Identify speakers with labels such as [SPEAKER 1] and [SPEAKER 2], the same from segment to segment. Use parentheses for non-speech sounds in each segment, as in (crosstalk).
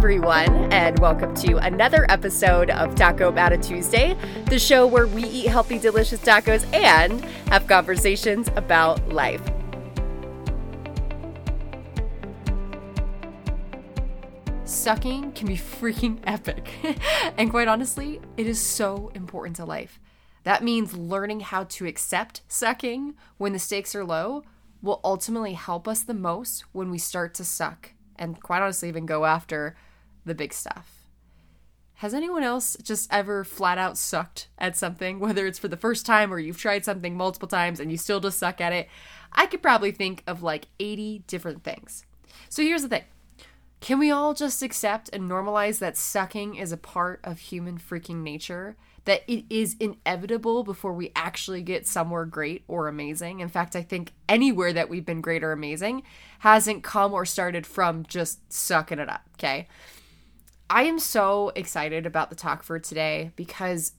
[SPEAKER 1] everyone, and welcome to another episode of Taco Bata Tuesday, the show where we eat healthy, delicious tacos and have conversations about life. Sucking can be (laughs) freaking epic, (laughs) and quite honestly, it is so important to life. That means learning how to accept sucking when the stakes are low will ultimately help us the most when we start to suck and quite honestly even go after the big stuff. Has anyone else just ever flat out sucked at something, whether it's for the first time or you've tried something multiple times and you still just suck at it? I could probably think of like 80 different things. So here's the thing can we all just accept and normalize that sucking is a part of human freaking nature? That it is inevitable before we actually get somewhere great or amazing. In fact, I think anywhere that we've been great or amazing hasn't come or started from just sucking it up, okay? I am so excited about the talk for today because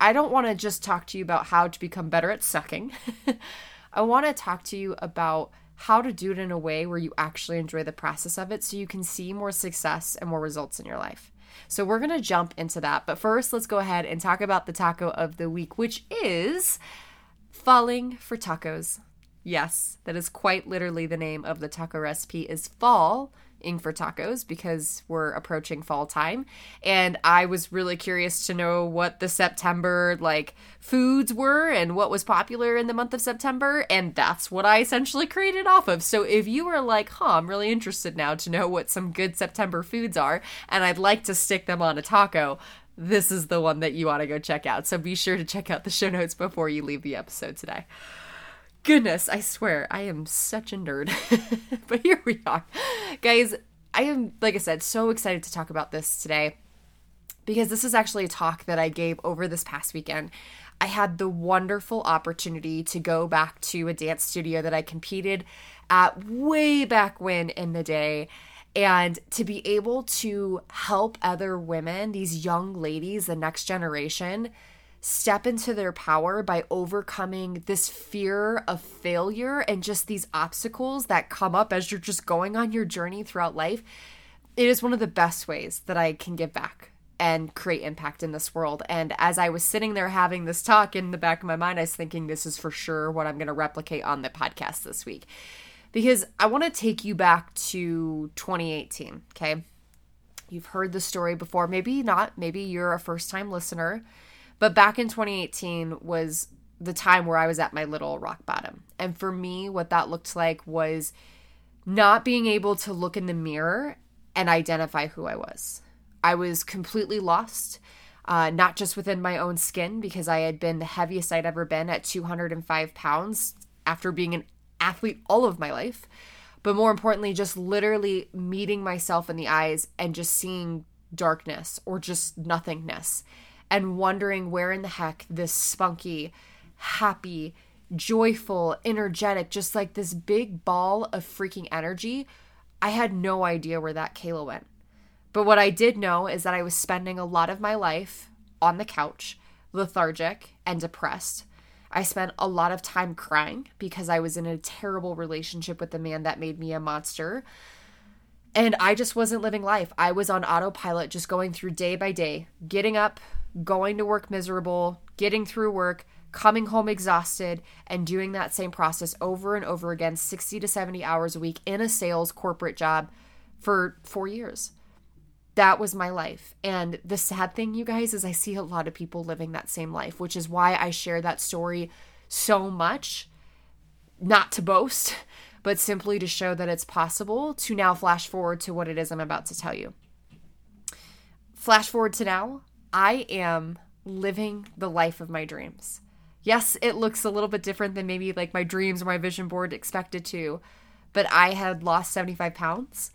[SPEAKER 1] I don't want to just talk to you about how to become better at sucking. (laughs) I want to talk to you about how to do it in a way where you actually enjoy the process of it so you can see more success and more results in your life. So we're going to jump into that. But first, let's go ahead and talk about the taco of the week, which is falling for tacos. Yes, that is quite literally the name of the taco recipe is fall ing for tacos because we're approaching fall time. And i was really curious to know what the september like foods were and what was popular in the month of september. And that's what i essentially created off of. So if you were like huh i'm really interested now to know what some good september foods are and i'd like to stick them on a taco this is the one that you want to go check out. So be sure to check out the show notes before you leave the episode today goodness, I swear, I am such a nerd. (laughs) but here we are. Guys, I am, like I said, so excited to talk about this today because this is actually a talk that I gave over this past weekend. I had the wonderful opportunity to go back to a dance studio that I competed at way back when in the day and to be able to help other women, these young ladies, the next generation, step into their power by overcoming this fear of failure and just these obstacles that come up as you're just going on your journey throughout life, it is one of the best ways that I can give back and create impact in this world. And as I was sitting there having this talk in the back of my mind, I was thinking this is for sure what I'm going to replicate on the podcast this week. Because I want to take you back to 2018, okay? You've heard the story before, maybe not, maybe you're a first time listener but back in 2018 was the time where I was at my little rock bottom. And for me, what that looked like was not being able to look in the mirror and identify who I was. I was completely lost, uh, not just within my own skin, because I had been the heaviest I'd ever been at 205 pounds after being an athlete all of my life. But more importantly, just literally meeting myself in the eyes and just seeing darkness or just nothingness and wondering where in the heck this spunky, happy, joyful, energetic, just like this big ball of freaking energy, I had no idea where that Kayla went. But what I did know is that I was spending a lot of my life on the couch, lethargic and depressed. I spent a lot of time crying because I was in a terrible relationship with the man that made me a monster. And I just wasn't living life. I was on autopilot, just going through day by day, getting up, going to work miserable, getting through work, coming home exhausted, and doing that same process over and over again 60 to 70 hours a week in a sales corporate job for four years. That was my life. And the sad thing, you guys, is I see a lot of people living that same life, which is why I share that story so much. Not to boast, but simply to show that it's possible to now flash forward to what it is I'm about to tell you. Flash forward to now, I am living the life of my dreams. Yes, it looks a little bit different than maybe like my dreams or my vision board expected to, but I had lost 75 pounds.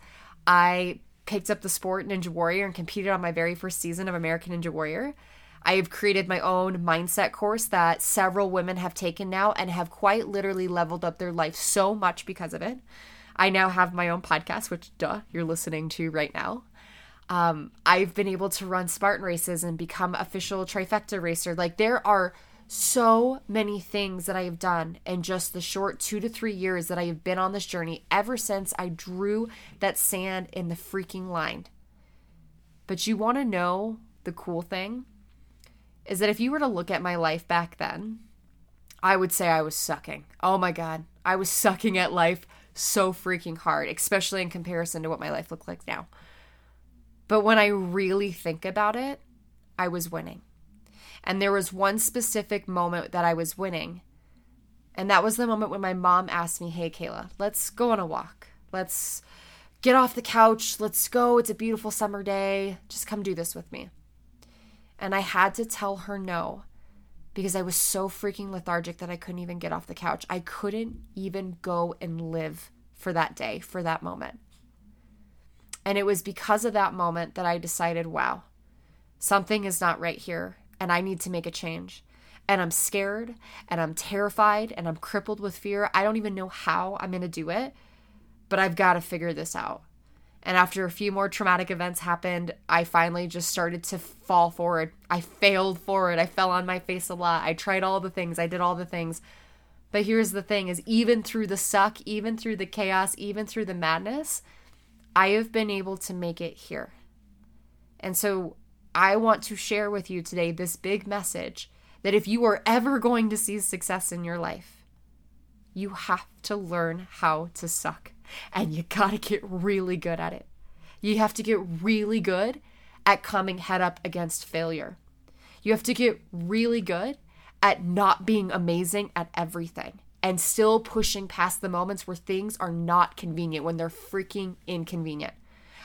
[SPEAKER 1] I picked up the sport Ninja Warrior and competed on my very first season of American Ninja Warrior. I have created my own mindset course that several women have taken now and have quite literally leveled up their life so much because of it. I now have my own podcast, which, duh, you're listening to right now. Um, I've been able to run Spartan races and become official trifecta racer. Like there are so many things that I have done in just the short two to three years that I have been on this journey ever since I drew that sand in the freaking line. But you want to know the cool thing is that if you were to look at my life back then, I would say I was sucking. Oh my God. I was sucking at life so freaking hard, especially in comparison to what my life looked like now. But when I really think about it, I was winning. And there was one specific moment that I was winning. And that was the moment when my mom asked me, Hey, Kayla, let's go on a walk. Let's get off the couch. Let's go. It's a beautiful summer day. Just come do this with me. And I had to tell her no because I was so freaking lethargic that I couldn't even get off the couch. I couldn't even go and live for that day, for that moment. And it was because of that moment that I decided, wow, something is not right here and I need to make a change. And I'm scared and I'm terrified and I'm crippled with fear. I don't even know how I'm going to do it, but I've got to figure this out. And after a few more traumatic events happened, I finally just started to fall forward. I failed forward. I fell on my face a lot. I tried all the things. I did all the things. But here's the thing is even through the suck, even through the chaos, even through the madness, I have been able to make it here. And so I want to share with you today this big message that if you are ever going to see success in your life, you have to learn how to suck and you got to get really good at it. You have to get really good at coming head up against failure. You have to get really good at not being amazing at everything and still pushing past the moments where things are not convenient, when they're freaking inconvenient.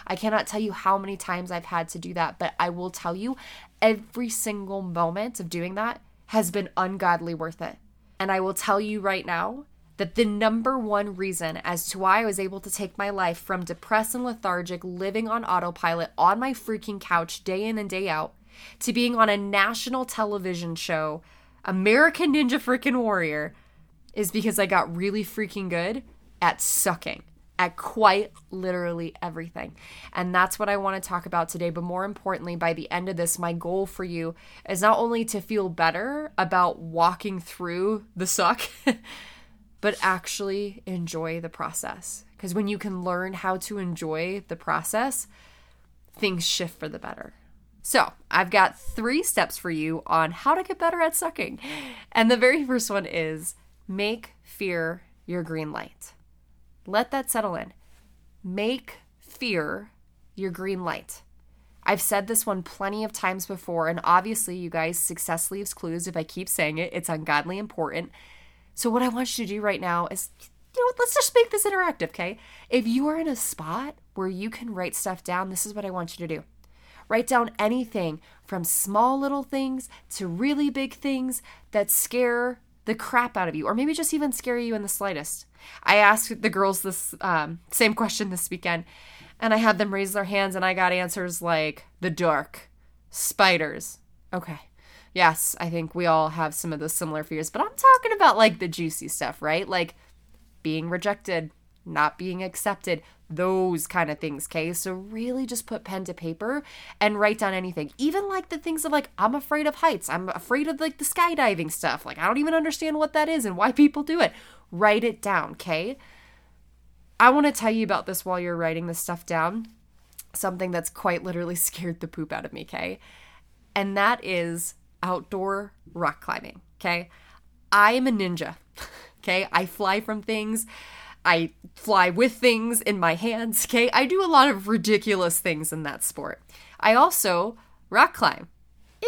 [SPEAKER 1] I cannot tell you how many times I've had to do that, but I will tell you every single moment of doing that has been ungodly worth it. And I will tell you right now that the number one reason as to why I was able to take my life from depressed and lethargic, living on autopilot on my freaking couch day in and day out, to being on a national television show, American Ninja Freaking Warrior, is because I got really freaking good at sucking at quite literally everything. And that's what I want to talk about today. But more importantly, by the end of this, my goal for you is not only to feel better about walking through the suck. (laughs) but actually enjoy the process. Because when you can learn how to enjoy the process, things shift for the better. So, I've got three steps for you on how to get better at sucking. And the very first one is make fear your green light. Let that settle in. Make fear your green light. I've said this one plenty of times before, and obviously, you guys, success leaves clues. If I keep saying it, it's ungodly important. So, what I want you to do right now is, you know, let's just make this interactive, okay? If you are in a spot where you can write stuff down, this is what I want you to do. Write down anything from small little things to really big things that scare the crap out of you, or maybe just even scare you in the slightest. I asked the girls this um, same question this weekend, and I had them raise their hands, and I got answers like the dark, spiders. Okay, yes, I think we all have some of those similar fears, but I'm talking about like the juicy stuff, right? Like being rejected, not being accepted, those kind of things, okay? So really just put pen to paper and write down anything. Even like the things of like, I'm afraid of heights. I'm afraid of like the skydiving stuff. Like, I don't even understand what that is and why (laughs) people do it. Write it down, okay? I want to tell you about this while you're writing this stuff down. Something that's quite literally (laughs) scared the poop out of me, okay? And that is outdoor rock climbing. Okay. I am a ninja. (laughs) Okay. I fly from things. I fly with things in my hands. Okay. I do a lot of ridiculous things in that sport. I also rock climb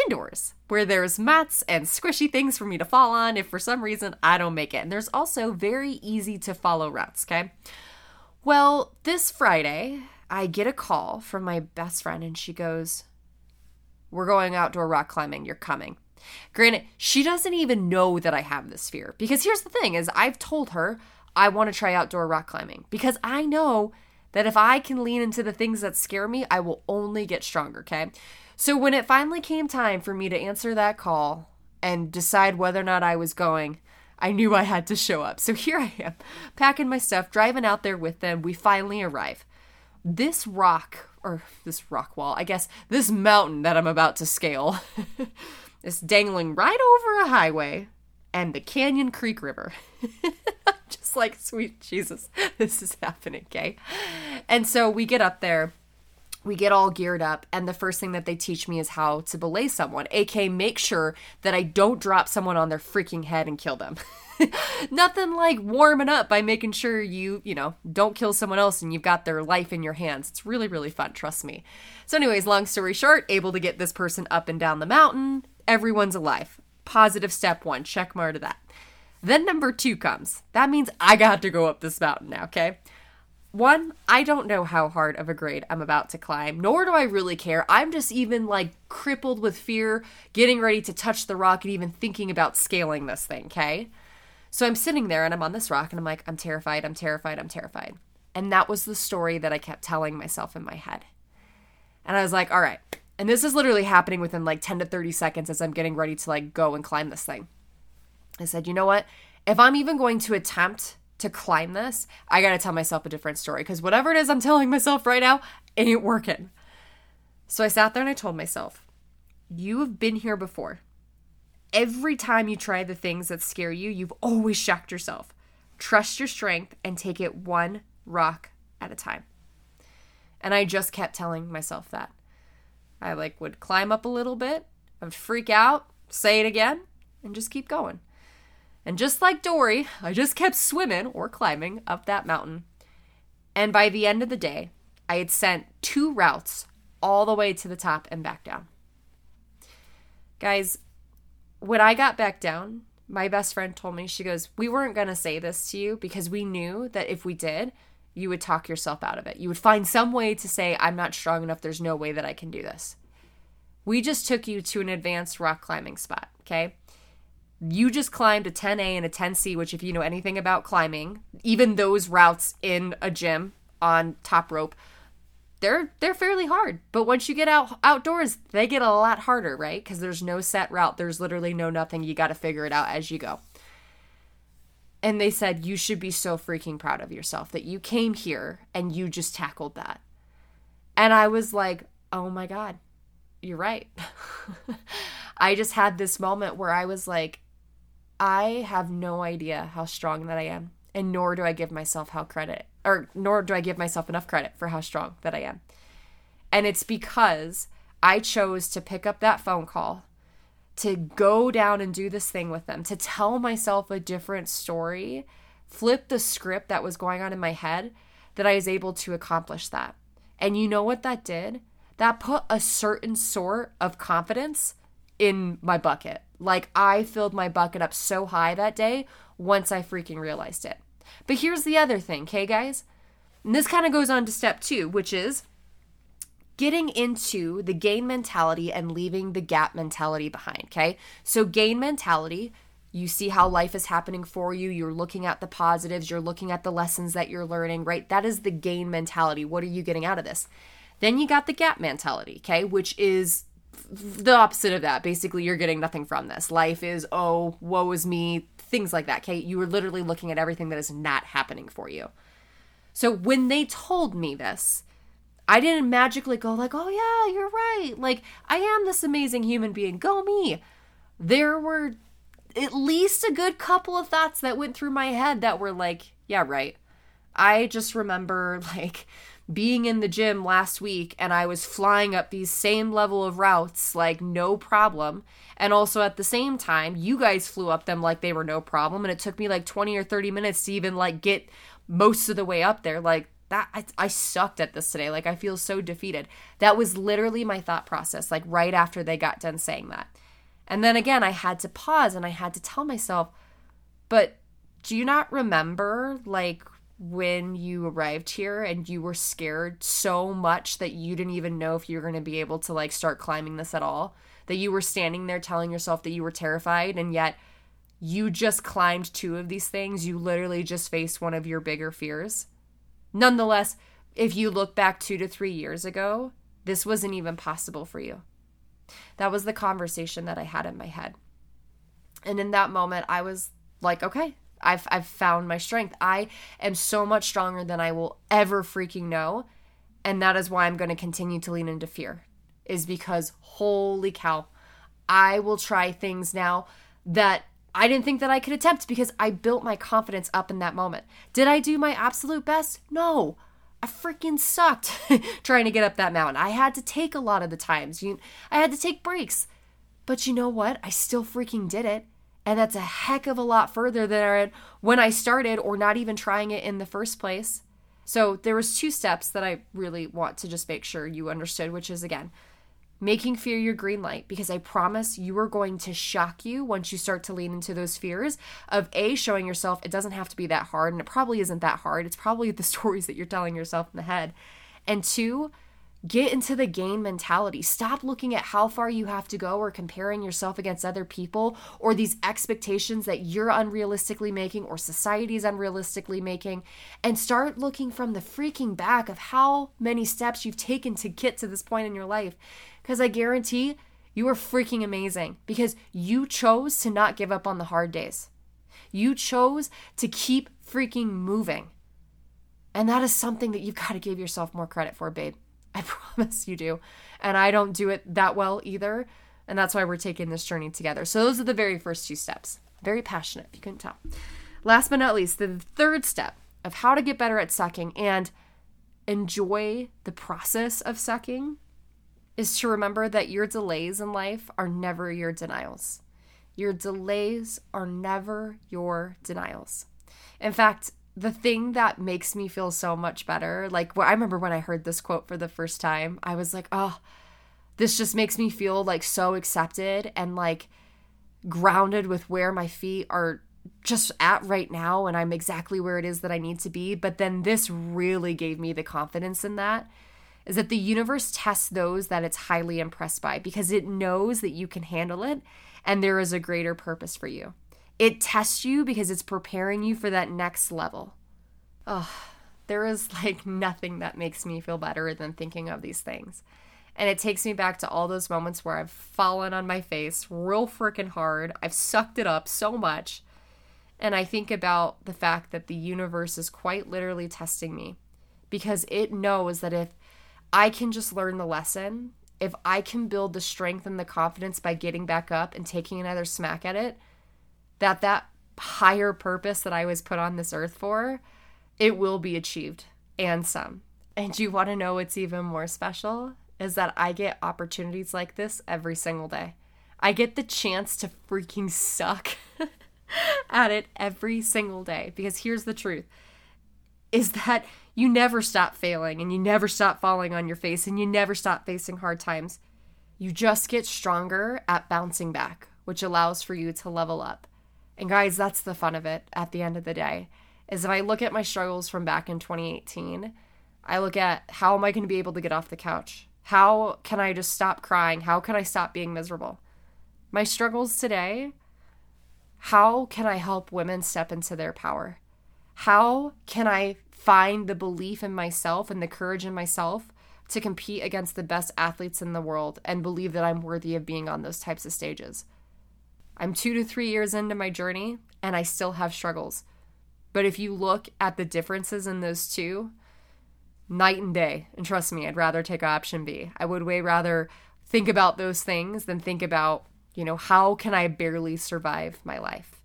[SPEAKER 1] indoors where there's mats and squishy things for me to fall on if for some reason I don't make it. And there's also very easy to follow routes. Okay. Well, this Friday, I get a call from my best friend and she goes, we're going outdoor rock climbing. You're coming. Granted, she doesn't even know that I have this fear because here's the thing is I've told her I want to try outdoor rock climbing because I know that if I can lean into the things that scare me, I will only get stronger, okay? So when it finally came time for me to answer that call and decide whether or not I was going, I knew I had to show up. So here I am, packing my stuff, driving out there with them. We finally arrive. This rock or this rock wall, I guess, this mountain that I'm about to scale (laughs) is dangling right over a highway and the Canyon Creek River. (laughs) Just like, sweet Jesus, this is happening, okay? And so we get up there. we get all geared up and the first thing that they teach me is how to belay someone aka make sure that i don't drop someone on their freaking head and kill them (laughs) nothing like warming up by making sure you you know don't kill someone else and you've got their life in your hands it's really really fun trust me so anyways long story short able to get this person up and down the mountain everyone's alive positive step one check mark to that then number two comes that means i got to go up this mountain now okay one, I don't know how hard of a grade I'm about to climb, nor do I really care. I'm just even like crippled with fear, getting ready to touch the rock and even thinking about scaling this thing, okay? So I'm sitting there and I'm on this rock and I'm like, I'm terrified, I'm terrified, I'm terrified. And that was the story that I kept telling myself in my head. And I was like, all right. And this is literally happening within like 10 to 30 seconds as I'm getting ready to like go and climb this thing. I said, you know what? If I'm even going to attempt to climb this, I gotta tell myself a different story because whatever it is I'm telling myself right now ain't working. So I sat there and I told myself, You have been here before. Every time you try the things that scare you, you've always shocked yourself. Trust your strength and take it one rock at a time. And I just kept telling myself that. I like would climb up a little bit, I would freak out, say it again, and just keep going. And just like Dory, I just kept swimming or climbing up that mountain. And by the end of the day, I had sent two routes all the way to the top and back down. Guys, when I got back down, my best friend told me, she goes, We weren't going to say this to you because we knew that if we did, you would talk yourself out of it. You would find some way to say, I'm not strong enough. There's no way that I can do this. We just took you to an advanced rock climbing spot, okay? you just climbed a 10A and a 10C, which, if you know anything about climbing, even those routes in a gym on top rope, they're they're fairly hard. But once you get out outdoors, they get a lot harder, right? Because there's no set route. There's literally no nothing. You got to figure it out as you go. And they said you should be so freaking proud of yourself that you came here and you just tackled that. And I was like, oh my god, you're right. (laughs) I just had this moment where I was like, I have no idea how strong that I am, and nor do I give myself how credit or nor do I give myself enough credit for how strong that I am. And it's because I chose to pick up that phone call, to go down and do this thing with them, to tell myself a different story, flip the script that was going on in my head, that I was able to accomplish that. And you know what that did? That put a certain sort of confidence in my bucket. Like I filled my bucket up so high that day once I freaking realized it. But here's the other thing, okay, guys? And this kind of goes on to step two, which is getting into the gain mentality and leaving the gap mentality behind, okay? So, gain mentality, you see how life is happening for you, you're looking at the positives, you're looking at the lessons that you're learning, right? That is the gain mentality. What are you getting out of this? Then you got the gap mentality, okay, which is the opposite of that. Basically, you're getting nothing from this. Life is, oh, woe is me, things like that. Okay. You are literally looking at everything that is not happening for you. So when they told me this, I didn't magically go like, oh yeah, you're right. Like, I am this amazing human being. Go me. There were at least a good couple of thoughts that went through my head that were like, yeah, right. I just remember (laughs) like being in the gym last week and I was flying up these same level of routes like no problem. And also at the same time, you guys flew up them like they were no problem. And it took me like 20 or 30 minutes to even like get most of the way up there. Like that, I, I sucked at this today. Like I feel so defeated. That was literally my thought process, like right after they got done saying that. And then again, I had to pause and I had to tell myself, but do you not remember like when you arrived here and you were scared so much that you didn't even know if you were going to be able to like start climbing this at all that you were standing there telling yourself that you were terrified and yet you just climbed two of these things you literally just faced one of your bigger fears nonetheless if you look back 2 to 3 years ago this wasn't even possible for you that was the conversation that i had in my head and in that moment i was like okay I've I've found my strength. I am so much stronger than I will ever freaking know. And that is why I'm going to continue to lean into fear. Is because holy cow, I will try things now that I didn't think that I could attempt because I built my confidence up in that moment. Did I do my absolute best? No. I freaking sucked (laughs) trying to get up that mountain. I had to take a lot of the times. You, I had to take breaks. But you know what? I still freaking did it. And that's a heck of a lot further than when I started or not even trying it in the first place. So there was two steps that I really want to just make sure you understood, which is again, making fear your green light because I promise you are going to shock you once you start to lean into those fears of A, showing yourself it doesn't have to be that hard, and it probably isn't that hard. It's probably (laughs) the stories that you're telling yourself in the head. And two, Get into the gain mentality. Stop looking at how far you have to go or comparing yourself against other people or these expectations that you're unrealistically making or society's unrealistically making and start looking from the freaking back of how many steps you've taken to get to this point in your life. Because I guarantee you are freaking amazing because you chose to not give up on the hard days. You chose to keep freaking moving. And that is something that you've got to give yourself more credit for, babe. I (laughs) promise you do. And I don't do it that well either. And that's why we're taking this journey together. So those are the very first two steps. Very passionate, if you couldn't tell. Last but not least, the third step of how to get better at sucking and enjoy the process of sucking is to remember that your delays in life are never your denials. Your delays are never your denials. In fact, the thing that makes me feel so much better, like I remember when I heard this quote for the first time, I was like, oh, this just makes me feel like so accepted and like grounded with where my feet are just at right now and I'm exactly where it is that I need to be. But then this really gave me the confidence in that is that the universe tests those that it's highly impressed by because it knows that you can handle it and there is a greater purpose for you. It tests you because it's preparing you for that next level. Oh, there is (laughs) like nothing that makes me feel better than thinking of these things. And it takes me back to all those moments where I've fallen on my face real freaking hard. I've sucked it up so much. And I think about the fact that the universe is quite literally testing me because it knows that if I can just learn the lesson, if I can build the strength and the confidence by getting back up and taking another smack at it, that that higher purpose that I was put on this earth for, it will be achieved and some. And you want to know what's even more special? Is that I get opportunities like this every single day. I get the chance to freaking suck (laughs) at it every single day because here's the truth is that you never stop failing and you never stop falling on your face and you never stop facing hard times. You just get stronger at bouncing back, which allows for you to level up. And guys, that's the fun of it at the end of the day. Is if I look at my struggles from back in 2018, I look at how am I going to be able to get off the couch? How can I just stop crying? How can I stop being miserable? My struggles today, how can I help women step into their power? How can I find the belief in myself and the courage in myself to compete against the best athletes in the world and believe that I'm worthy of being on those types of stages? I'm two to three years into my journey and I still have struggles. But if you look at the differences in those two, night and day, and trust me, I'd rather take option B. I would way rather think about those things than think about, you know, how can I barely survive my life?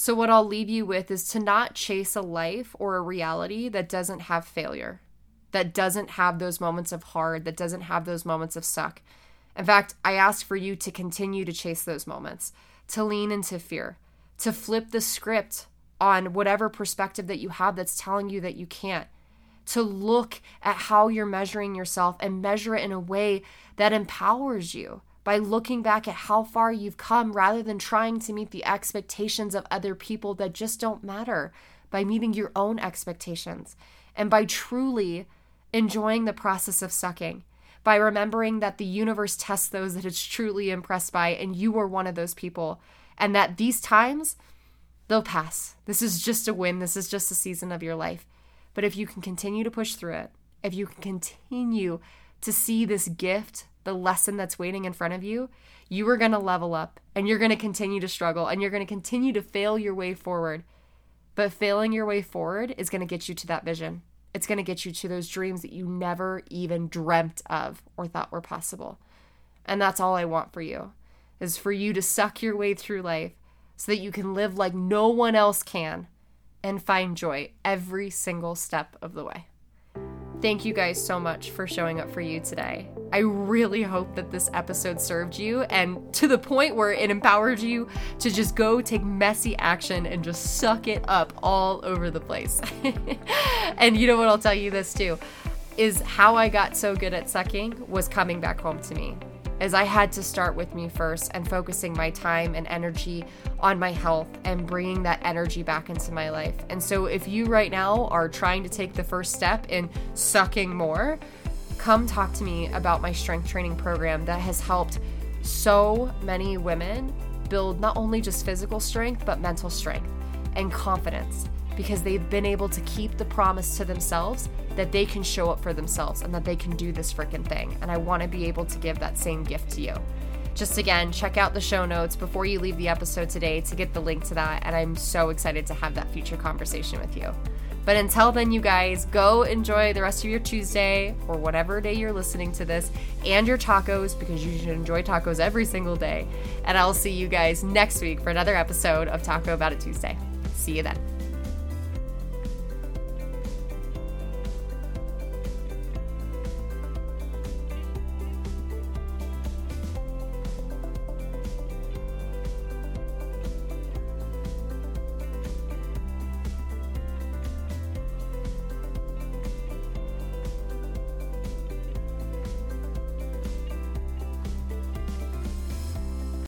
[SPEAKER 1] So, what I'll leave you with is to not chase a life or a reality that doesn't have failure, that doesn't have those moments of hard, that doesn't have those moments of suck. In fact, I ask for you to continue to chase those moments, to lean into fear, to flip the script on whatever perspective that you have that's telling you that you can't, to look at how you're measuring yourself and measure it in a way that empowers you by looking back at how far you've come rather than trying to meet the expectations of other people that just don't matter, by meeting your own expectations, and by truly enjoying the process of sucking by remembering that the universe tests those that it's truly impressed by, and you are one of those people, and that these times, they'll pass. This is just a win. This is just a season of your life. But if you can continue to push through it, if you can continue to see this gift, the lesson that's waiting in front of you, you are going to level up and you're going to continue to struggle and you're going to continue to fail your way forward. But failing your way forward is going to get you to that vision. It's going to get you to those dreams that you never even dreamt of or thought were possible. And that's all I want for you is for you to suck your way through life so that you can live like no one else can and find joy every single step of the way. Thank you guys so much for showing up for you today. I really hope that this episode served you and to the point where it empowered you to just go take messy action and just suck it up all over the place. (laughs) and you know what? I'll tell you this too is how I got so good at sucking was coming back home to me as I had to start with me first and focusing my time and energy on my health and bringing that energy back into my life. And so, if you right now are trying to take the first step in sucking more, come talk to me about my strength training program that has helped so many women build not only just physical strength, but mental strength and confidence because they've been able to keep the promise to themselves that they can show up for themselves and that they can do this freaking thing. And I want to be able to give that same gift to you. Just again, check out the show notes before you leave the episode today to get the link to that. And I'm so excited to have that future conversation with you. But until then, you guys, go enjoy the rest of your Tuesday or whatever day you're listening to this and your tacos because you should enjoy tacos every single day. And I'll see you guys next week for another episode of Taco About It Tuesday. See you then.